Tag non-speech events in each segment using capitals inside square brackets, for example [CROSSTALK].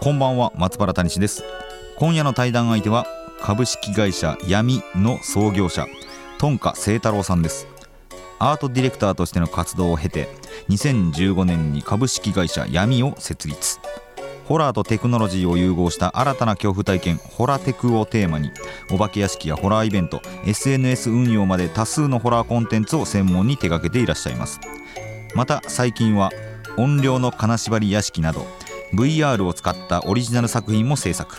こんばんは松原谷氏です。今夜の対談相手は株式会社闇の創業者トンカ清太郎さんです。アートディレクターとしての活動を経て2015年に株式会社闇を設立。ホラーとテクノロジーを融合した新たな恐怖体験ホラテクをテーマにお化け屋敷やホラーイベント SNS 運用まで多数のホラーコンテンツを専門に手掛けていらっしゃいます。また最近は音量の金縛り屋敷など VR を使ったオリジナル作品も制作。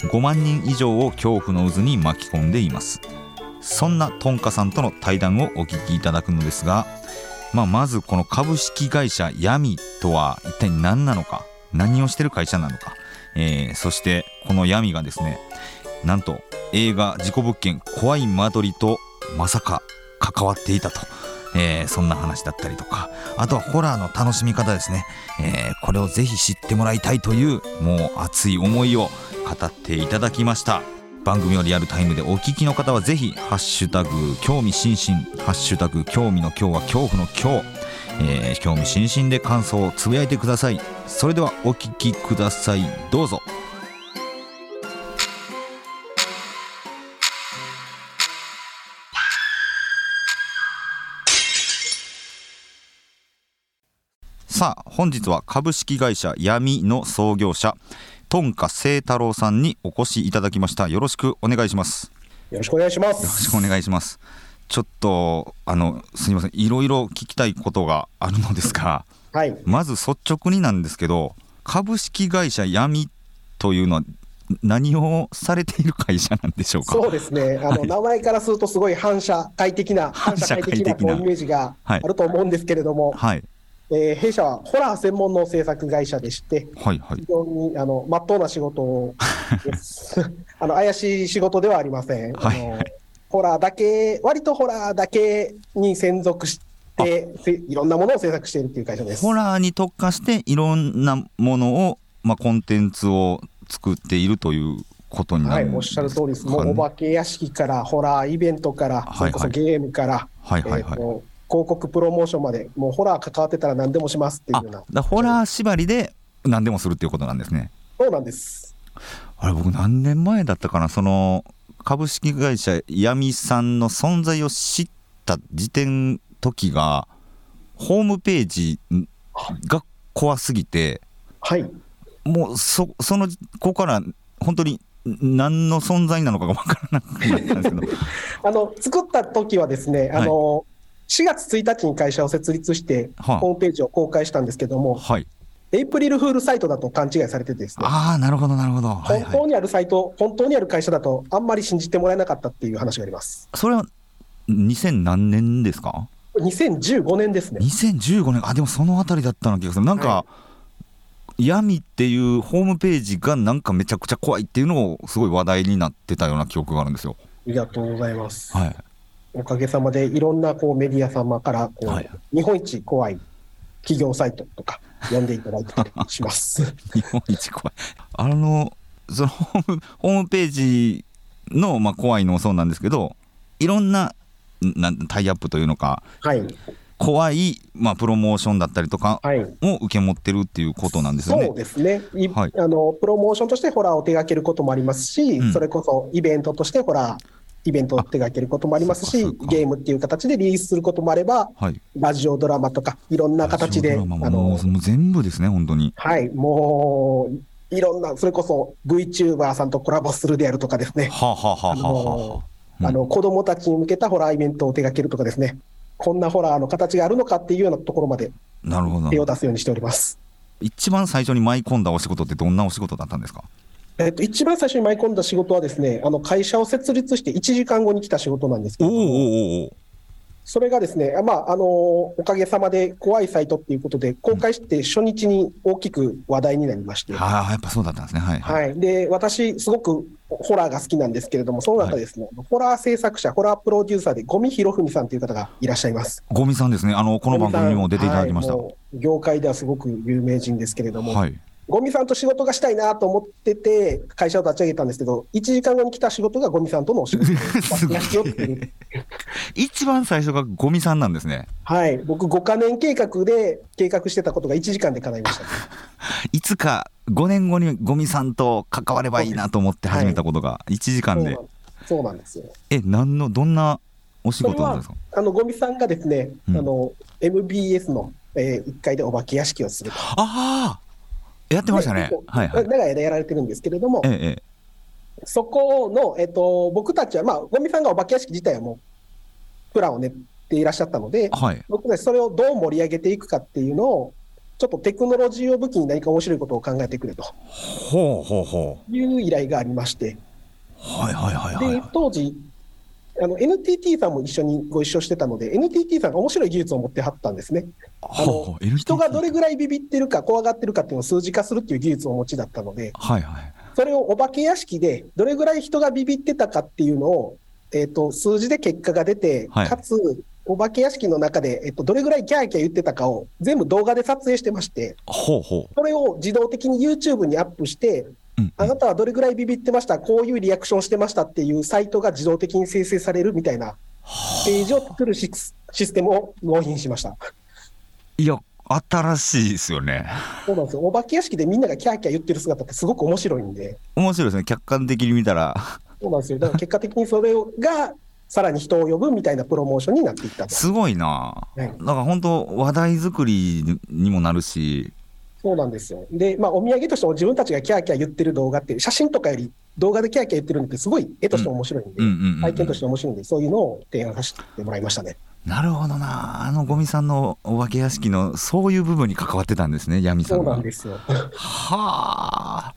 5万人以上を恐怖の渦に巻き込んでいます。そんなトンカさんとの対談をお聞きいただくのですが、まあ、まずこの株式会社闇とは一体何なのか何をしてる会社なのか、えー、そしてこの闇がですねなんと映画事故物件怖い間取りとまさか関わっていたと、えー、そんな話だったりとか。あとはホラーの楽しみ方ですね、えー、これをぜひ知ってもらいたいというもう熱い思いを語っていただきました。番組をリアルタイムでお聞きの方はぜひハッシュタグ興味津々。ハッシュタグ興味の今日は恐怖の今日えー、興味津々で感想をつぶやいてください。それではお聞きください。どうぞ。さあ本日は株式会社闇の創業者トンカ清太郎さんにお越しいただきました。よろしくお願いします。よろしくお願いします。よろしくお願いします。ちょっとあのすみません。いろいろ聞きたいことがあるのですが、はい、まず率直になんですけど株式会社闇というのは何をされている会社なんでしょうか？そうですね、あの、はい、名前からすると、すごい反社会的な、反社会的なイメージがあると思うんですけれども、はい、えー、弊社はホラー専門の制作会社でして、はいはい、非常にあの真っ当な仕事を [LAUGHS] あの怪しい仕事ではありません。はい、あのホラーだけ、割とホラーだけに専属して、いろんなものを制作しているという会社です。ホラーに特化して、いろんなものを、まあ、コンテンツを作っているということになる、はい、おっしゃる通りです。もうお化け屋敷から、ホラーイベントから、それこそゲームから、はいはいはい、広告プロモーションまで、もうホラー関わってたら何でもしますっていうような。ホラー縛りで何でもするっていうことなんですね。そうなんです。あれ、僕何年前だったかな、その、株式会社闇さんの存在を知った時点時がホームページが怖すぎて、はい、もうそそのここから本当に何の存在なのかが分からなくなったんですけど [LAUGHS] あの作った時はですね、はい、あの4月1日に会社を設立して、ホームページを公開したんですけども、はい、エイプリルフールサイトだと勘違いされててですね。ああ、なるほど、なるほど。はいはい、本当にあるサイト、本当にある会社だと、あんまり信じてもらえなかったっていう話があります。それは2000何年ですか ?2015 年ですね。2015年、あ、でもそのあたりだったような気がする。なんか、はい、闇っていうホームページがなんかめちゃくちゃ怖いっていうのをすごい話題になってたような記憶があるんですよ。ありがとうございます。はい、おかげさまでいろんなこうメディア様からこう、はい、日本一怖い企業サイトとか読んでいただいたりします。[LAUGHS] 日本一怖い。あの、そのホームホームページの、まあ、怖いのもそうなんですけど、いろんななタイアップというのか、はい、怖い、まあ、プロモーションだったりとかを受け持ってるっていうことなんですよね。そうですね、はい、あのプロモーションとしてホラーを手掛けることもありますし、うん、それこそイベントとしてホラーイベントを手掛けることもありますし、ゲームっていう形でリリースすることもあれば、はい、ラジオドラマとか、いろんな形で。あのもう全部ですね、本当に。はい、もう、いろんな、それこそ VTuber さんとコラボするであるとかですね。はあ、はははあの子供たちに向けたホラーイベントを手掛けるとかですね、こんなホラーの形があるのかっていうようなところまで手を出すようにしております。一番最初に舞い込んだお仕事ってどんなお仕事だったんですか？えっと、一番最初に舞い込んだ仕事はですね、あの会社を設立して1時間後に来た仕事なんですけどそれがですね、まあ、あのおかげさまで怖いサイトっていうことで、公開して初日に大きく話題になりまして。ああ、やっぱそうだったんですね。はい、はい。で、私、すごくホラーが好きなんですけれども、その中ですね、はい、ホラー制作者、ホラープロデューサーで、五味博文さんという方がいらっしゃいます。五味さんですね、あのこの番組にも出ていただきました。はい、業界ではすごく有名人ですけれども、はい、ゴミさんと仕事がしたいなと思ってて、会社を立ち上げたんですけど、1時間後に来た仕事がゴミさんとのお仕事。[LAUGHS] 一番最初がゴミさんなんですね。はい、僕、5か年計画で計画してたことが1時間で叶いました、ね、[LAUGHS] いつか5年後にゴミさんと関わればいいなと思って始めたことが、1時間で。そうなんですよ。え、なんの、どんなお仕事なんですか？あのゴミさんがですね、うん、あの MBS の、えー、1階でお化け屋敷をするああやってましたね。はい、はい。長い間やられてるんですけれども、ええ、そこの、えっと、僕たちは、まあ、ゴミさんがお化け屋敷自体はもう、プランを練っていらっしゃったので、はい、僕たちそれをどう盛り上げていくかっていうのを、ちょっとテクノロジーを武器に何か面白いことを考えてくれと。ほうほうほう。いう依頼がありまして。はいはいはいはい、で、当時、あの NTT さんも一緒にご一緒してたので、NTT さんが面白い技術を持ってはったんですね。あの人がどれぐらいビビってるか、怖がってるかっていうのを数字化するっていう技術をお持ちだったので、はいはい、それをお化け屋敷で、どれぐらい人がビビってたかっていうのを、えーと、数字で結果が出て、はい、かつ、お化け屋敷の中で、えっと、どれぐらいキャーキャー言ってたかを全部動画で撮影してまして、ほうほう。それを自動的に YouTube にアップして、あなたはどれぐらいビビってました、こういうリアクションしてましたっていうサイトが自動的に生成されるみたいなページを作るシステムを納品しました。いや、新しいですよね。そうなんですよ。お化け屋敷でみんながキャーキャー言ってる姿ってすごく面白いんで。面白いですね。客観的に見たら。そうなんですよ。だから結果的にそれがさらに人を呼ぶみたいなプロモーションになっていったすごいな、はい、だから本当話題作りにもなるしそうなんですよ。で、まあ、お土産としても自分たちがキャーキャー言ってる動画って、写真とかより動画でキャーキャー言ってるのってすごい絵として面白いんで、体験として面白いんで、そういうのを提案させてもらいましたね。なるほどな、あのゴミさんのお化け屋敷のそういう部分に関わってたんですね、闇さんは。そうなんですよ。はあ、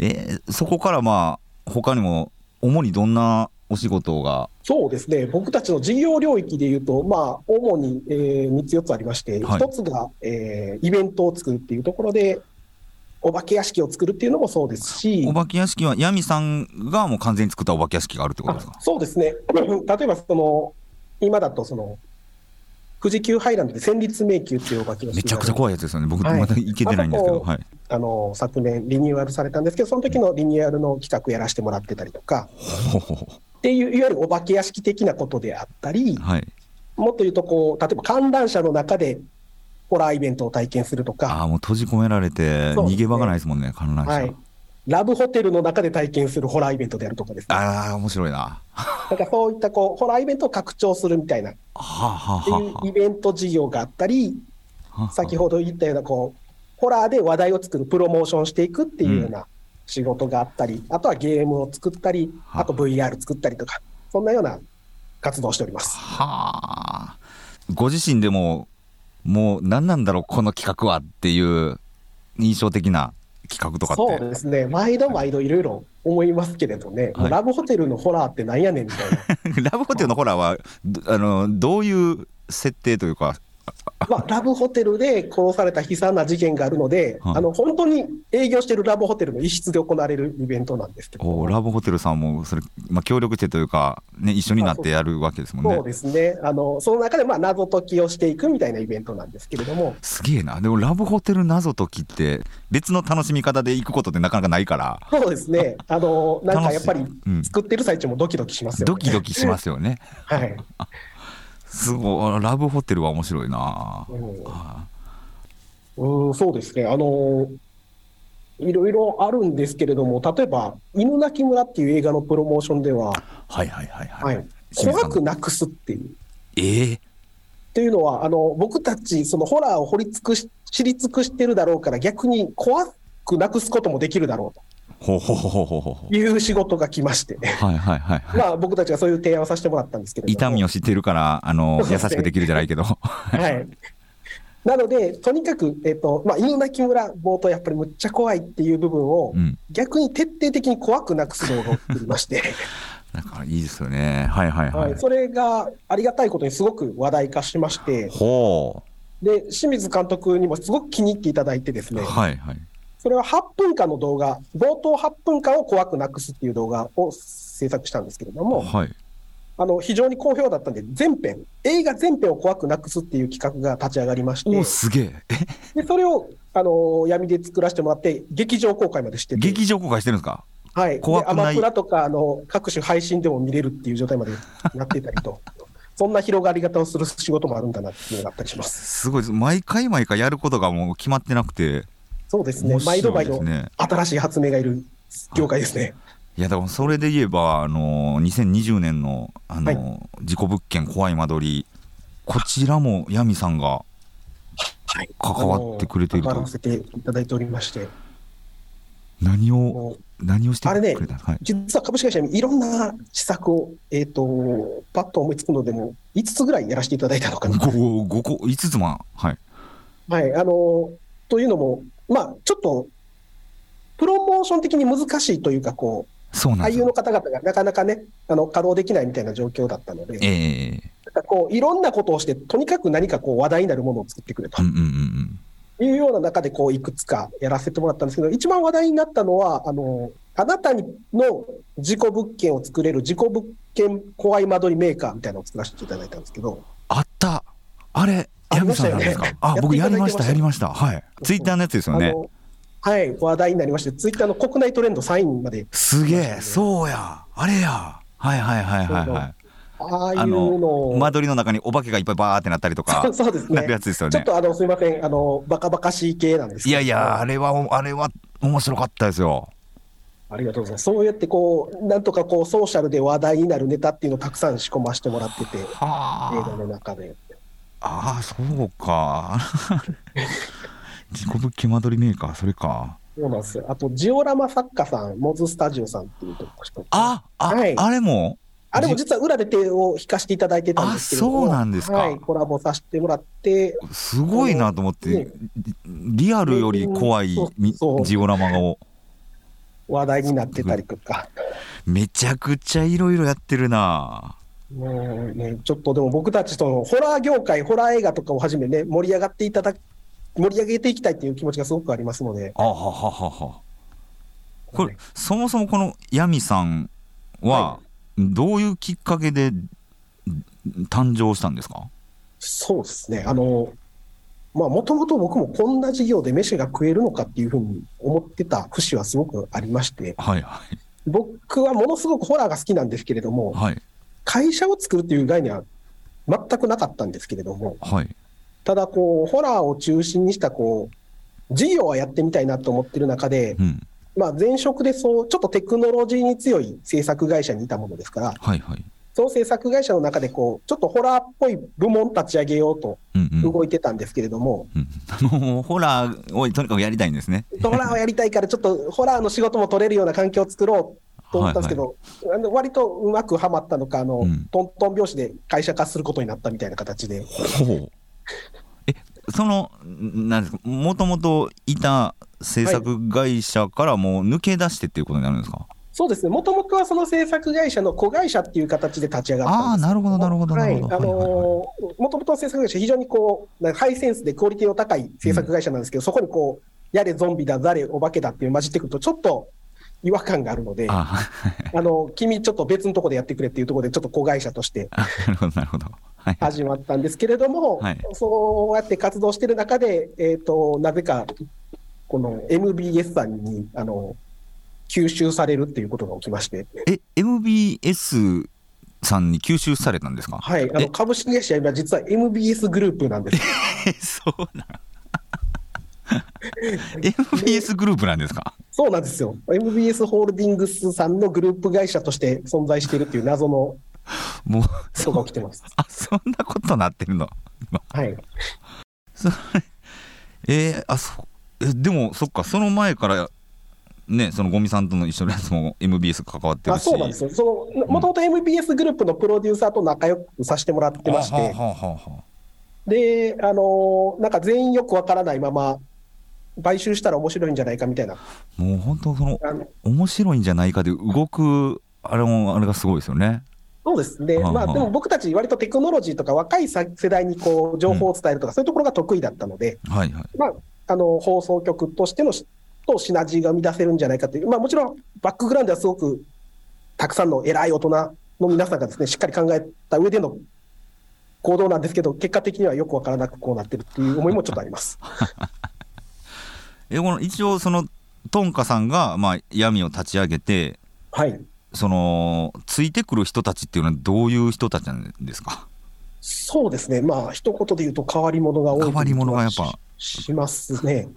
えー、そこからまあ、他にも、主にどんなお仕事が。そうですね、僕たちの事業領域でいうと、まあ、主に、えー、3つ、4つありまして、はい、1つが、えー、イベントを作るっていうところで、お化け屋敷を作るっていうのもそうですし、お化け屋敷は、ヤミさんがもう完全に作ったお化け屋敷があるってことですか？そうですね、[LAUGHS] 例えばその、今だとその、富士急ハイランドで戦慄迷宮っていうお化け屋敷めちゃくちゃ怖いやつですよね、僕、まだ行けてないんですけど、はい、あの昨年、リニューアルされたんですけど、その時のリニューアルの企画やらせてもらってたりとか。っていういわゆるお化け屋敷的なことであったり、はい、もっと言うとこう、例えば観覧車の中でホラーイベントを体験するとか。ああ、もう閉じ込められて、逃げ場がないですもんね、ね観覧車、はい。ラブホテルの中で体験するホラーイベントであるとかですね。ああ、面白いな。だからそういったこうホラーイベントを拡張するみたいな、っていうイベント事業があったり、先ほど言ったようなこう、ホラーで話題を作る、プロモーションしていくっていうような仕事があったり、あとはゲームを作ったり、あと VR 作ったりとか、そんなような活動をしております。はあ。ご自身でも、もう何なんだろう、この企画はっていう印象的な企画とかそうですね、毎度毎度いろいろ思いますけれどね、はい、ラブホテルのホラーってなんやねんみたいな。[LAUGHS] ラブホテルのホラーは、あのどういう設定というか、まあ、ラブホテルで殺された悲惨な事件があるので、はい、あの本当に営業しているラブホテルの一室で行われるイベントなんですけど。ラブホテルさんもそれ、まあ、協力してというか、ね、一緒になってやるわけですもんね。そうです。ね。あのその中でまあ謎解きをしていくみたいなイベントなんですけれども。すげえな、でもラブホテル謎解きって、別の楽しみ方で行くことってなかなかないから、そうですね、あのなんかやっぱり作ってる最中もドキドキしますよね。ドキドキしますよね。[LAUGHS] はいすごい、ラブホテルは面白いな。うん、うんそうですね。あのいろいろあるんですけれども、例えば、犬鳴村っていう映画のプロモーションでは、はいはいはいはい。はい、怖くなくすっていう。ええー、っていうのは、あの僕たち、そのホラーを掘り尽くし、知り尽くしてるだろうから、逆に怖くなくすこともできるだろうと。ほうほうほうほうほういう仕事が来まして、はいはいはい、はい、まあ僕たちがそういう提案をさせてもらったんですけど痛みを知ってるからあの優しくできるじゃないけど。はい。なのでとにかく、えーとまあ、犬鳴村冒頭やっぱりむっちゃ怖いっていう部分を、うん、逆に徹底的に怖くなくす動画を作りまして。[LAUGHS] なんかいいですよね。はいはいはい。はい、それがありがたいことにすごく話題化しまして、ほう。で清水監督にもすごく気に入っていただいてですね、はいはい、それは8分間の動画、冒頭8分間を怖くなくすっていう動画を制作したんですけれども、はい、あの非常に好評だったんで、全編、映画全編を怖くなくすっていう企画が立ち上がりまして、おすげえ。でそれをあの闇で作らせてもらって、劇場公開までして劇場公開してるんですか？はい、怖くない。アマプラとかあの各種配信でも見れるっていう状態までなっていたりと。[LAUGHS] そんな広がり方をする仕事もあるんだなっていうのがあったりします。すごい毎回毎回やることがもう決まってなくて、そうですね、毎度毎度、新しい発明がいる業界ですね。い。や、だからそれで言えば、あの2020年の、あの、はい、事故物件怖い間取り、こちらもヤミさんが関わってくれていると、関わらせていただいておりまして。何を何をしてあれね、はい、実は株式会社にいろんな施策を、えーと、パッと思いつくのでも、5つぐらいやらせていただいたのかな。5, 5個、5つも、はい。はい、あのというのも、まあ、ちょっと、プロモーション的に難しいというか、こう、そう俳優の方々がなかなかね、あの稼働できないみたいな状況だったので、えー、こういろんなことをして、とにかく何かこう話題になるものを作ってくれと。うんうんうんいうような中でこういくつかやらせてもらったんですけど、一番話題になったのは、あのあなたの事故物件を作れる事故物件怖い間取りメーカーみたいなのを作らせていただいたんですけど。あった、あれ、ヤミさんなんですか？あ、僕やりました、やりました。はい。ツイッターのやつですよね。はい、話題になりまして、ツイッターの国内トレンド3位まで。すげえ、そうや、あれや。はいはいはいはいはい。ああいうの間取りの中にお化けがいっぱいバーってなったりとか、そうですね。なるやつですよね。ちょっとあのすみません、あのバカバカしい系なんですいやいや、あれはあれは面白かったですよ。ありがとうございます。そうやってこう、なんとかこうソーシャルで話題になるネタっていうのをたくさん仕込ませてもらってて、映画の中で。ああ、そうか。[LAUGHS] 自己物件間取りメーカー、それか。そうなんですよ。あと、ジオラマ作家さん、モズスタジオさんっていうとこあ、あ、はい、あれも？あれも実は裏で手を引かせていただいてたんですけどそうなんですか、はい、コラボさせてもらって。すごいなと思って、ね、リアルより怖いジオラマを。話題になってたりとか。めちゃくちゃいろいろやってるなもうね、ちょっとでも僕たちとのホラー業界、ホラー映画とかをはじめね、盛り上がっていただ盛り上げていきたいっていう気持ちがすごくありますので。あはははは。これ、そもそもこのヤミさんは、はい。どういうきっかけで誕生したんですか？そうですね、あの、まあ、もともと僕もこんな事業で飯が食えるのかっていうふうに思ってた節はすごくありまして、はいはい、僕はものすごくホラーが好きなんですけれども、はい、会社を作るっていう概念は全くなかったんですけれども、はい、ただこう、ホラーを中心にしたこう事業はやってみたいなと思ってる中で、うん。まあ、前職でそうちょっとテクノロジーに強い制作会社にいたものですから、はいはい、その制作会社の中でこう、ちょっとホラーっぽい部門立ち上げようと動いてたんですけれども、うんうん、[LAUGHS] ホラーをとにかくやりたいんですね。ホラーをやりたいから、ちょっとホラーの仕事も取れるような環境を作ろうと思ったんですけど、はいはい、割とうまくはまったのか、あの、うん、トントン拍子で会社化することになったみたいな形で。えそのなんですかもともといた制作会社からもう抜け出してっていうことになるんですか、そうですね、もともとはその制作会社の子会社っていう形で立ち上がったんですあなるほど、なるほど、なるほど。もともとの制作会社、非常にこう、ハイセンスでクオリティの高い制作会社なんですけど、うん、そこにこう、やれゾンビだ、ざれお化けだっていう混じってくると、ちょっと違和感があるので、あ [LAUGHS] の君、ちょっと別のところでやってくれっていうところで、ちょっと子会社として始まったんですけれども、はい、そうやって活動してる中で、えーと、なぜかこの MBS さんにあの吸収されるっていうことが起きまして。え、MBS さんに吸収されたんですか？はい、あの株式会社は実は MBS グループなんです。[LAUGHS] そうなん MBS グループなんですか？そうなんですよ。MBS ホールディングスさんのグループ会社として存在しているっていう謎のもうことが起きてます。[LAUGHS] あそんなことなってるの？はい。それえー、あそえでもそっかその前からねそのゴミさんとの一緒のやつも MBS 関わってるし。あそうなんですよ。そのもともと MBS グループのプロデューサーと仲良くさせてもらってまして、であのなんか全員よくわからないまま買収したら面白いんじゃないかみたいな。もう本当その面白いんじゃないかで動くあれもあれがすごいですよね。そうです。ね、まあ、でも僕たち、割とテクノロジーとか、若い世代にこう情報を伝えるとか、そういうところが得意だったので、はいはい。まあ、あの放送局としてのとシナジーが生み出せるんじゃないかという、まあ、もちろんバックグラウンドはすごくたくさんの偉い大人の皆さんがですねしっかり考えた上での行動なんですけど、結果的にはよく分からなくこうなってるっていう思いもちょっとあります。[LAUGHS] えこの一応そのトンカさんがまあ闇を立ち上げて、はい、そのついてくる人たちっていうのはどういう人たちなんですか？そうですね、まあ一言で言うと変わり者が多い変わり者がやっぱしますね。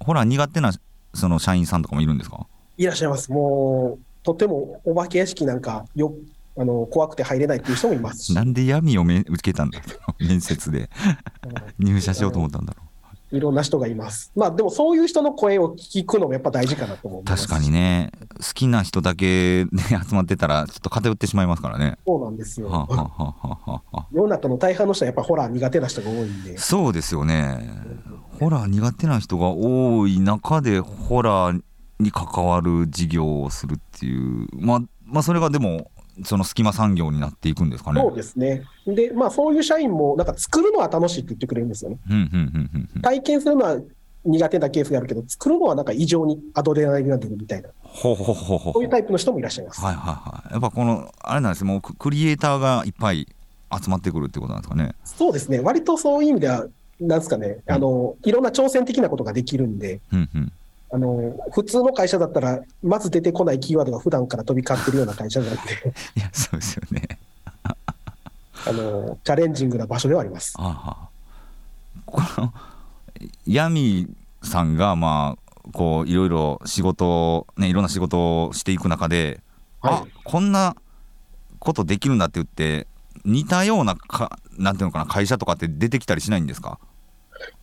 ほら苦手なその社員さんとかもいるんですか？いらっしゃいます。もうとてもお化け屋敷なんかよあの怖くて入れないっていう人もいますなんで闇をめ受けたんだ面接で。[LAUGHS] 入社しようと思ったんだろう。いろんな人がいます。まあでもそういう人の声を聞くのもやっぱ大事かなと思う確かにね、好きな人だけ、ね、集まってたら、ちょっと偏ってしまいますからね。そうなんですよ。はははは世の中の大半の人はやっぱホラー苦手な人が多いんで。そうですよね。ホラー苦手な人が多い中で、ホラーに関わる事業をするっていう、まあ、まあ、それがでも、その隙間産業になっていくんですかね。そうですね。で、まあ、そういう社員も、なんか作るのは楽しいって言ってくれるんですよね。体験するのは苦手なケースがあるけど、作るのはなんか異常にアドレナリンが出るみたいな。ほうほうほうほうそういうタイプの人もいらっしゃいます。はいはいはい。やっぱこの、あれなんですもうクリエイターがいっぱい集まってくるってことなんですかね。そうですね。割とそういう意味では、なんですかね、あの、いろんな挑戦的なことができるんで、うんうんあの普通の会社だったら、まず出てこないキーワードが普段から飛び交ってるような会社なんで [LAUGHS] いや、そうですよね。[LAUGHS] あのチャレンジングな場所ではあります。あこの闇さんが、まあ、こういろいろ仕事、ね、いろんな仕事をしていく中で、はい、あこんなことできるんだって言って、似たようなか、なんていうのかな、会社とかって出てきたりしないんですか？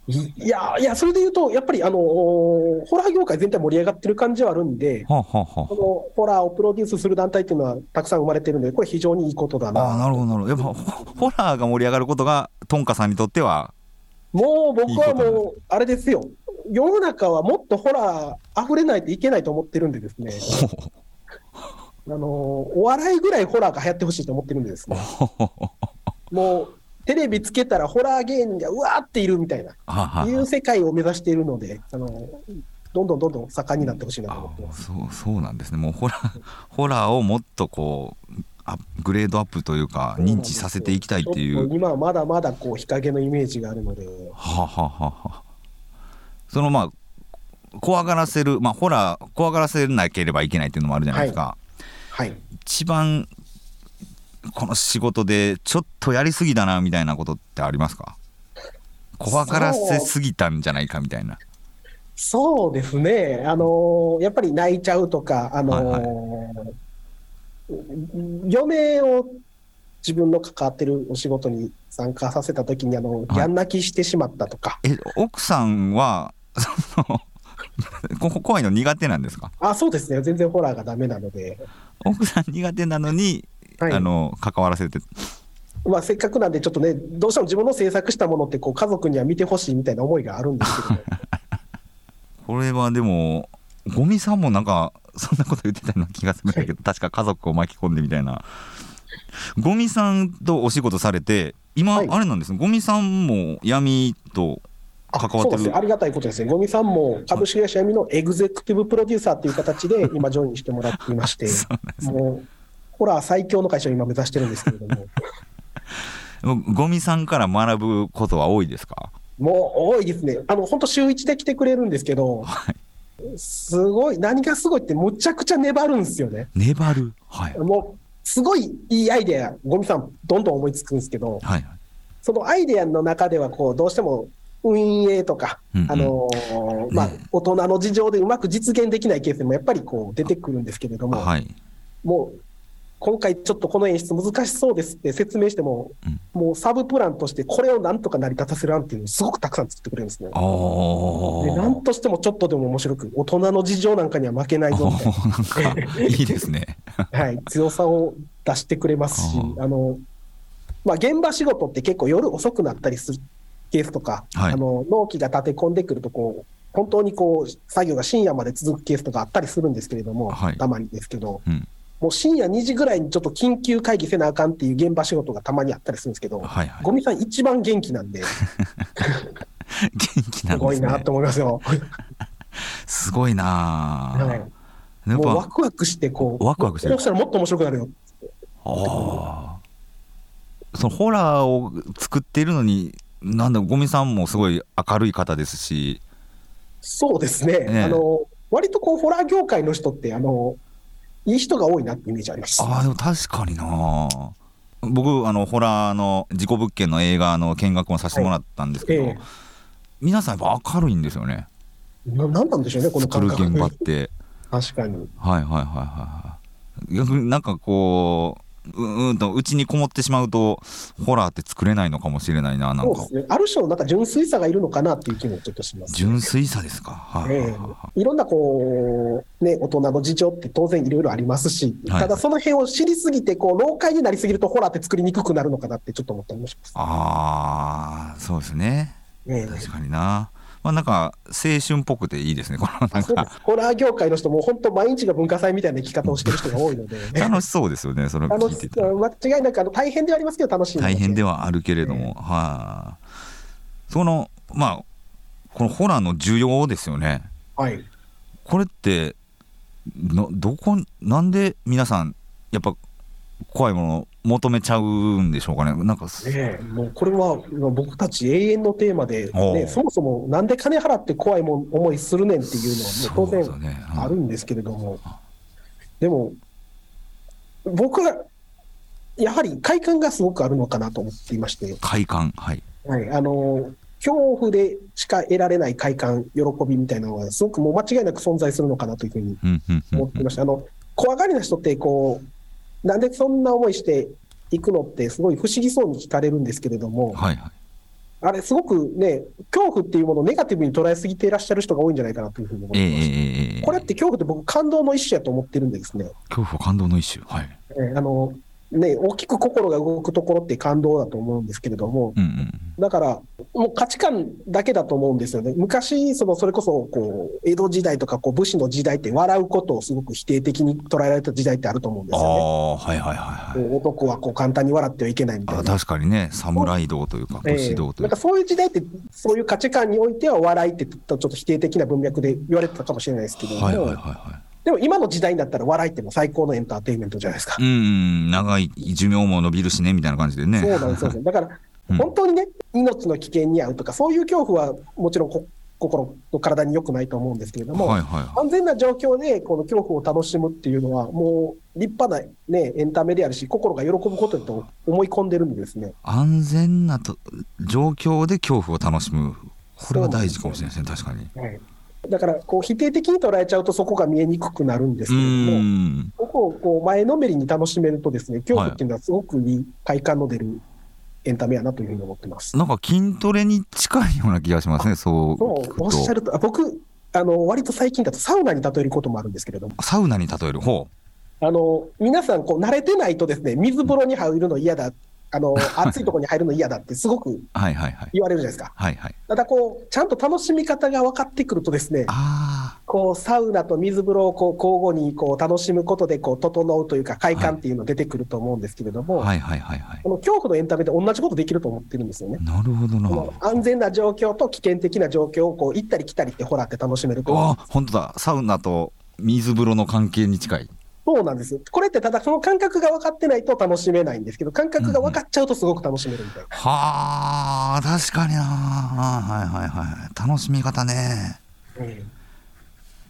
いやいや、それで言うと、やっぱりあのホラー業界全体盛り上がってる感じはあるんで、はあはあ、このホラーをプロデュースする団体っていうのはたくさん生まれてるんで、これ、非常にいいことだなあなるほど、なるほど、やっぱホラーが盛り上がることが、トンカさんにとってはもう僕はもう、あれですよ、世の中はもっとホラー溢れないといけないと思ってるんでですね。あのお笑いぐらいホラーが流行ってほしいと思ってるんでですね。もうテレビつけたらホラー芸人がうわーっているみたいな、いう世界を目指しているので、あのどんどんどんどん盛んになってほしいなと思ってます。そうそうなんですね、もうホラーホラーをもっとこう、アグレードアップというか、認知させていきたいっていう。今はまだまだこう日陰のイメージがあるので。はははは。そのまあ怖がらせる、まあ、ホラー怖がらせなければいけないっていうのもあるじゃないですか。はい、はい、一番この仕事でちょっとやりすぎだなみたいなことってありますか？怖がらせすぎたんじゃないかみたいな。そうですね、あのー、やっぱり泣いちゃうとか、あのーはいはい、嫁を自分の関わってるお仕事に参加させたときにあの、はい、やん泣きしてしまったとか。え奥さんはその [LAUGHS] 怖いの苦手なんですか？あそうですね、全然ホラーがダメなので。奥さん苦手なのにはい、あの関わらせて。まあ、せっかくなんで、ちょっとね、どうしても自分の制作したものってこう、家族には見てほしいみたいな思いがあるんですけど、[LAUGHS] これはでも、ゴミさんもなんか、そんなこと言ってたような気がするんだけど、確か家族を巻き込んでみたいな。ゴミさんとお仕事されて、今、はい、あれなんですゴミさんも闇と関わってる。あありがたいことですね、ゴミさんも株式会社闇のエグゼクティブプロデューサーという形で、今、ジョインしてもらっていまして、[LAUGHS] もうホラー最強の会社を今目指してるんですけれども。[LAUGHS] ゴミさんから学ぶことは多いですか？もう多いですね。あの、本当週1で来てくれるんですけど、はい、すごい、何がすごいってむちゃくちゃ粘るんですよね。粘る？はい。もう、すごいいいアイデア、ゴミさんどんどん思いつくんですけど、はい、そのアイデアの中では、こう、どうしても運営とか、うんうん、あのー、まあ、大人の事情でうまく実現できないケースもやっぱりこう出てくるんですけれども、はい、もう今回ちょっとこの演出難しそうですって説明しても、うん、もうサブプランとしてこれをなんとか成り立たせる案っていうのをすごくたくさん作ってくれるんですね。でなんとしてもちょっとでも面白く、大人の事情なんかには負けないぞみたいな。いいですね。[LAUGHS] はい、強さを出してくれますし、あの、まあ、現場仕事って結構夜遅くなったりするケースとか、はい、あの納期が立て込んでくるとこう、本当にこう作業が深夜まで続くケースとかあったりするんですけれども、はい、たまにですけど、うんもう深夜2時ぐらいにちょっと緊急会議せなあかんっていう現場仕事がたまにあったりするんですけど、はいはい、ゴミさん一番元気なんで。[LAUGHS] 元気なんです、ね、すごいなと思いますよ。すごいな、はい、もうワクワクしてこう、ワクワクしてしたらもっと面白くなるよ。ああ。そのホラーを作っているのに、なんだゴミさんもすごい明るい方ですし。そうですね。ねあの割とこうホラー業界の人ってあのいい人が多いなってイメージあります。あでも確かにな。僕あのホラーの事故物件の映画の見学もさせてもらったんですけど、はいえー、皆さんやっぱ明るいんですよね。ななんなんでしょうねこの作る現場って。[LAUGHS] 確かに。はいはいはいはい。逆になんかこううんとうちにこもってしまうとホラーって作れないのかもしれないななんか、ね、ある種のなんか純粋さがいるのかなっていう気もちょっとします、ね、純粋さですか、はい、えー、いろんなこう、ね、大人の事情って当然いろいろありますし、はい、ただその辺を知りすぎてこう老解になりすぎるとホラーって作りにくくなるのかなってちょっと思ったりもします。ああそうですね、えー、確かになまあ、なんか青春っぽくていいですね、このなんか。ホラー業界の人も本当、毎日が文化祭みたいな生き方をしてる人が多いので、楽しそうですよね、それ聞いて間違いなくあの大変ではありますけど、楽しい大変ではあるけれども、えー、はい、あ、その、まあ、このホラーの需要ですよね。はい、これってのどこなんで皆さんやっぱ怖いもの求めちゃうんでしょうかね、なんか、ね、もうこれは僕たち永遠のテーマで、ね、そもそもなんで金払って怖いもん思いするねんっていうのは、当然あるんですけれども、ねうん、でも、僕はやはり快感がすごくあるのかなと思っていまして、快感、はい。はい、あの恐怖でしか得られない快感、喜びみたいなのは、すごくもう間違いなく存在するのかなというふうに思っていました。あの怖がりな人ってこうなんでそんな思いしていくのって、すごい不思議そうに聞かれるんですけれども、はいはい、あれ、すごくね、恐怖っていうものをネガティブに捉えすぎていらっしゃる人が多いんじゃないかなというふうに思います。えー、これって恐怖って僕、感動の一種やと思ってるんですね。恐怖は感動の一種、はい。えー、あのね、大きく心が動くところって感動だと思うんですけれども、うんうん、だから、もう価値観だけだと思うんですよね。昔、そのそれこそこう江戸時代とかこう武士の時代って笑うことをすごく否定的に捉えられた時代ってあると思うんですよね。はいはいはいはい、男はこう簡単に笑ってはいけないみたいな。確かにね、侍道というか、武士道というか、えー、なんかそういう時代って、そういう価値観においては笑いってちょっと否定的な文脈で言われてたかもしれないですけども。はいはいはいはいでも今の時代になったら笑いっても最高のエンターテインメントじゃないですか。うん、長い寿命も伸びるしね、みたいな感じでね。そうなんですよ。だから、本当にね、命の危険に遭うとか、そういう恐怖はもちろん心と体に良くないと思うんですけれども、はいはいはい、安全な状況でこの恐怖を楽しむっていうのは、もう立派な、ね、エンタメであるし、心が喜ぶことだと思い込んでるんですね安全なと状況で恐怖を楽しむ、これは大事かもしれないですね、確かに。はいだからこう否定的に捉えちゃうとそこが見えにくくなるんですけれども、ここをこう前のめりに楽しめるとですね、恐怖っていうのはすごくいい快感の出るエンタメやなというふうに思ってます。なんか筋トレに近いような気がしますね、そうそうおっしゃると、僕、あの割と最近だとサウナに例えることもあるんですけれども。サウナに例える。方あの皆さんこう慣れてないとですね水風呂に入るの嫌だあの [LAUGHS] 暑いところに入るの嫌だってすごく言われるじゃないですか。はいはい、ただこう、ちゃんと楽しみ方が分かってくるとですね、こうサウナと水風呂をこう交互にこう楽しむことでこう整うというか快感っていうのが出てくると思うんですけれども、はいはいはいはい、この恐怖のエンタメで同じことできると思ってるんですよね。なるほどな。安全な状況と危険的な状況をこう行ったり来たりってホラーって楽しめると思あ本当だ。サウナと水風呂の関係に近い。そうなんですこれってただその感覚が分かってないと楽しめないんですけど、感覚が分かっちゃうとすごく楽しめるみたいな。うん、はあ、確かにな。はいはいはい。楽しみ方ね。うん、い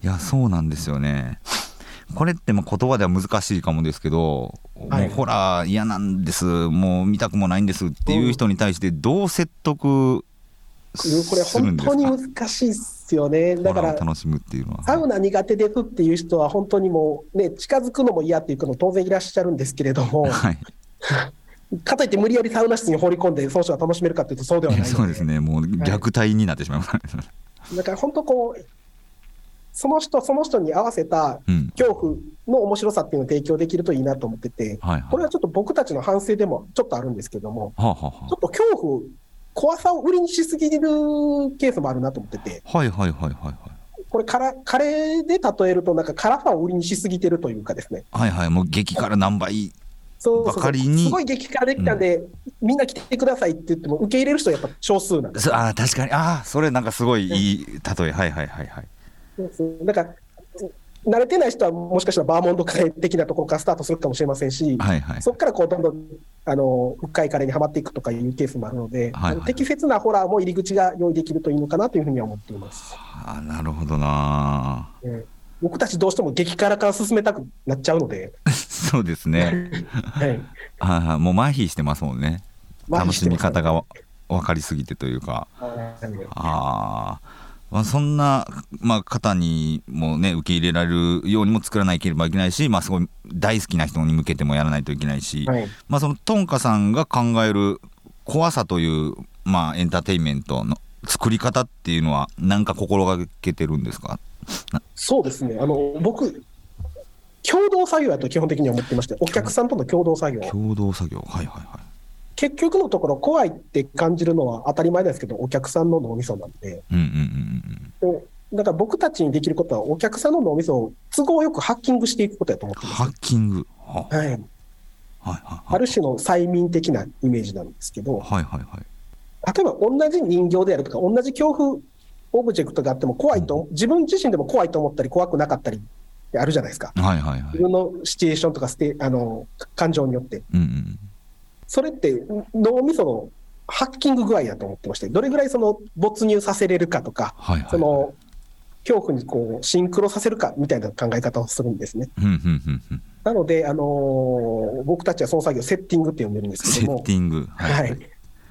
や、そうなんですよね。これってまあ言葉では難しいかもですけど、はい、もうホラー嫌なんです、もう見たくもないんですっていう人に対してどう説得これ本当に難しいっすよね。だから、楽しむっていうのは。サウナ苦手ですっていう人は本当にもうね、近づくのも嫌っていうの当然いらっしゃるんですけれども、[LAUGHS] はい、かといって無理やりサウナ室に放り込んで、その人が楽しめるかというとそうではない [LAUGHS] そうですね、もう虐待になってしまいます、はい、だから本当こう、その人その人に合わせた恐怖の面白さっていうのを提供できるといいなと思ってて、うんこれはちょっと僕たちの反省でもちょっとあるんですけども、はあはあ、ちょっと恐怖怖さを売りにしすぎるケースもあるなと思ってて。はいはいはいはい、はい。これカラ、カレーで例えると、なんか辛さを売りにしすぎてるというかですね。はいはい、もう激辛何倍ばかりに。すごい激辛できたんで、うん、みんな来てくださいって言っても、受け入れる人はやっぱ少数なんですあ確かに、ああ、それなんかすごいいい例え、はいはいはいはい。だから慣れてない人はもしかしたらバーモントカレー的なところからスタートするかもしれませんし、はいはい、そこからこうどんどんあの深いカレーにはまっていくとかいうケースもあるので、はいはい、適切なホラーも入り口が用意できるといいのかなというふうには思っています。あなるほどな、えー、僕たちどうしても激辛から進めたくなっちゃうので。[LAUGHS] そうですね。[LAUGHS] はい、あもう麻痺してますもんね。楽しみ方が分かりすぎてというか。ああ。まあ、そんな、まあ、方にもね受け入れられるようにも作らなければいけないし、まあ、すごい大好きな人に向けてもやらないといけないし、はい、まあ、そのトンカさんが考える怖さという、まあ、エンターテインメントの作り方っていうのは何か心がけてるんですか？そうですね。あの僕共同作業やと基本的には思ってましてお客さんとの共同作業。共同作業。はいはいはい結局のところ、怖いって感じるのは当たり前ですけど、お客さんの脳みそなんで、だから僕たちにできることは、お客さんの脳みそを都合よくハッキングしていくことやと思ってます。ハッキング、ははい。はいある種の催眠的なイメージなんですけど、はいはいはい、例えば同じ人形であるとか、同じ恐怖オブジェクトがあっても怖いと、自分自身でも怖いと思ったり、怖くなかったりあるじゃないですか、はいはいはい、自分のシチュエーションとかステあの感情によって。うんうんそれって脳みそのハッキング具合だと思ってまして、どれぐらいその没入させれるかとか、はいはい。はい、その恐怖にこうシンクロさせるかみたいな考え方をするんですね。なので、あのー、僕たちはその作業、セッティングって呼んでるんですけども、セッティング、はい、はい、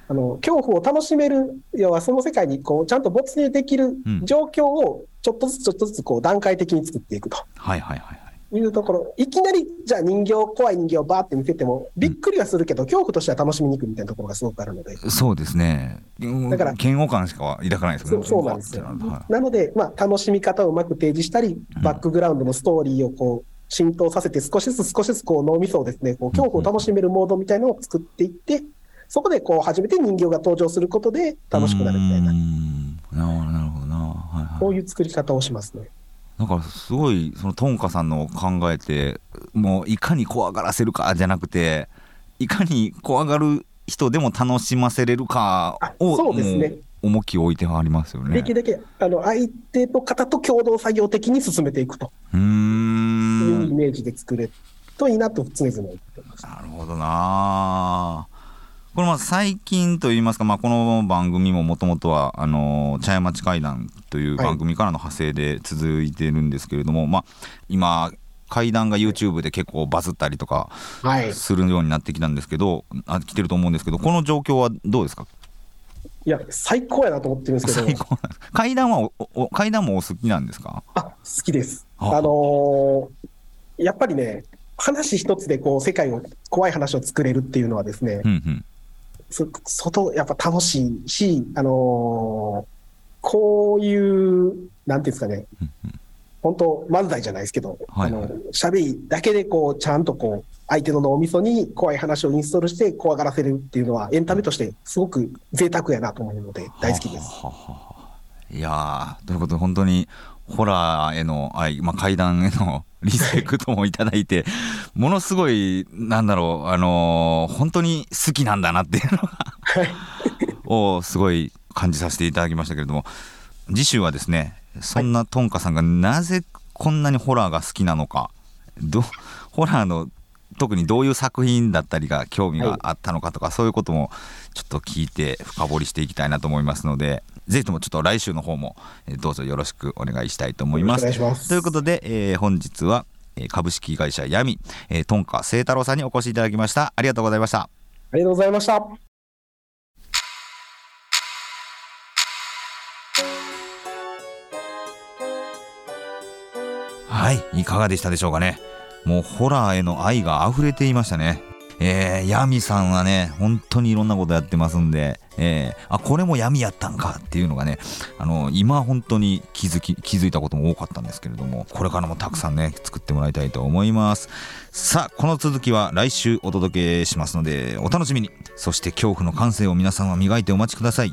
あの恐怖を楽しめる、要はその世界にこうちゃんと没入できる状況をちょっとずつちょっとずつこう段階的に作っていくと。はいはいはいいうところ、いきなりじゃあ人形、怖い人形をバーって見てても、びっくりはするけど、恐怖としては楽しみにくいみたいなところがすごくあるので。そうですね。だから、嫌悪感しか抱かないですよね。そうなんですよ。なので、まあ、楽しみ方をうまく提示したり、バックグラウンドのストーリーをこう、浸透させて、少しずつ少しずつこう脳みそをですね、こう恐怖を楽しめるモードみたいなのを作っていって、そこでこう初めて人形が登場することで楽しくなるみたいな。なるほどな。はいはい、こういう作り方をしますね。だからすごいそのトンカさんの考えてもういかに怖がらせるかじゃなくていかに怖がる人でも楽しませれるかをそうですね重きを置いてありますよね。できるだけあの相手の方と共同作業的に進めていくというイメージで作れるといいなと常々思ってます。なるほどなこれま最近といいますか、まあ、この番組ももともとはあの茶屋町会談という番組からの派生で続いてるんですけれども、はい、まあ、今階段が YouTube で結構バズったりとかするようになってきたんですけど、はい、あ来てると思うんですけどこの状況はどうですか？いや最高やなと思ってるんですけど。階段はお階段もお好きなんですか？あ好きです。あ。のー、やっぱりね話一つでこう世界を怖い話を作れるっていうのはですね、うんうん外、やっぱ楽しいし、あのー、こういう、なんていうんですかね、本当、漫才じゃないですけど、はいはい、あの喋りだけでこう、ちゃんとこう、相手の脳みそに怖い話をインストールして怖がらせるっていうのは、エンタメとしてすごく贅沢やなと思うので、大好きです。はははいやということで、本当にホラーへの愛、まあ、怪談へのリスペクトもいただいて、ものすごい、なんだろう、あのー、本当に好きなんだなっていうのが [LAUGHS] をすごい感じさせていただきましたけれども、次週はですね、そんなトンカさんがなぜこんなにホラーが好きなのか、どホラーの特にどういう作品だったりが興味があったのかとか、はい、そういうこともちょっと聞いて深掘りしていきたいなと思いますのでぜひともちょっと来週の方もどうぞよろしくお願いしたいと思います。ということで、えー、本日は株式会社闇、えー、トンカ清太郎さんにお越しいただきました。ありがとうございました。ありがとうございました。はいいかがでしたでしょうかねもうホラーへの愛が溢れていましたね。えー、ヤミさんはね、本当にいろんなことやってますんで、えー、あ、これも闇やったんかっていうのがね、あの、今本当に気づき、気づいたことも多かったんですけれども、これからもたくさんね、作ってもらいたいと思います。さあ、この続きは来週お届けしますので、お楽しみに。そして恐怖の感性を皆さんは磨いてお待ちください。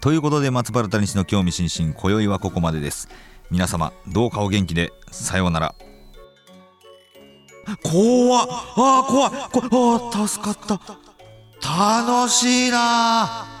ということで、松原谷氏の興味津々、今宵はここまでです。皆様どうかお元気でさようなら怖っ。ああ怖い。怖いあー助かった。楽しいな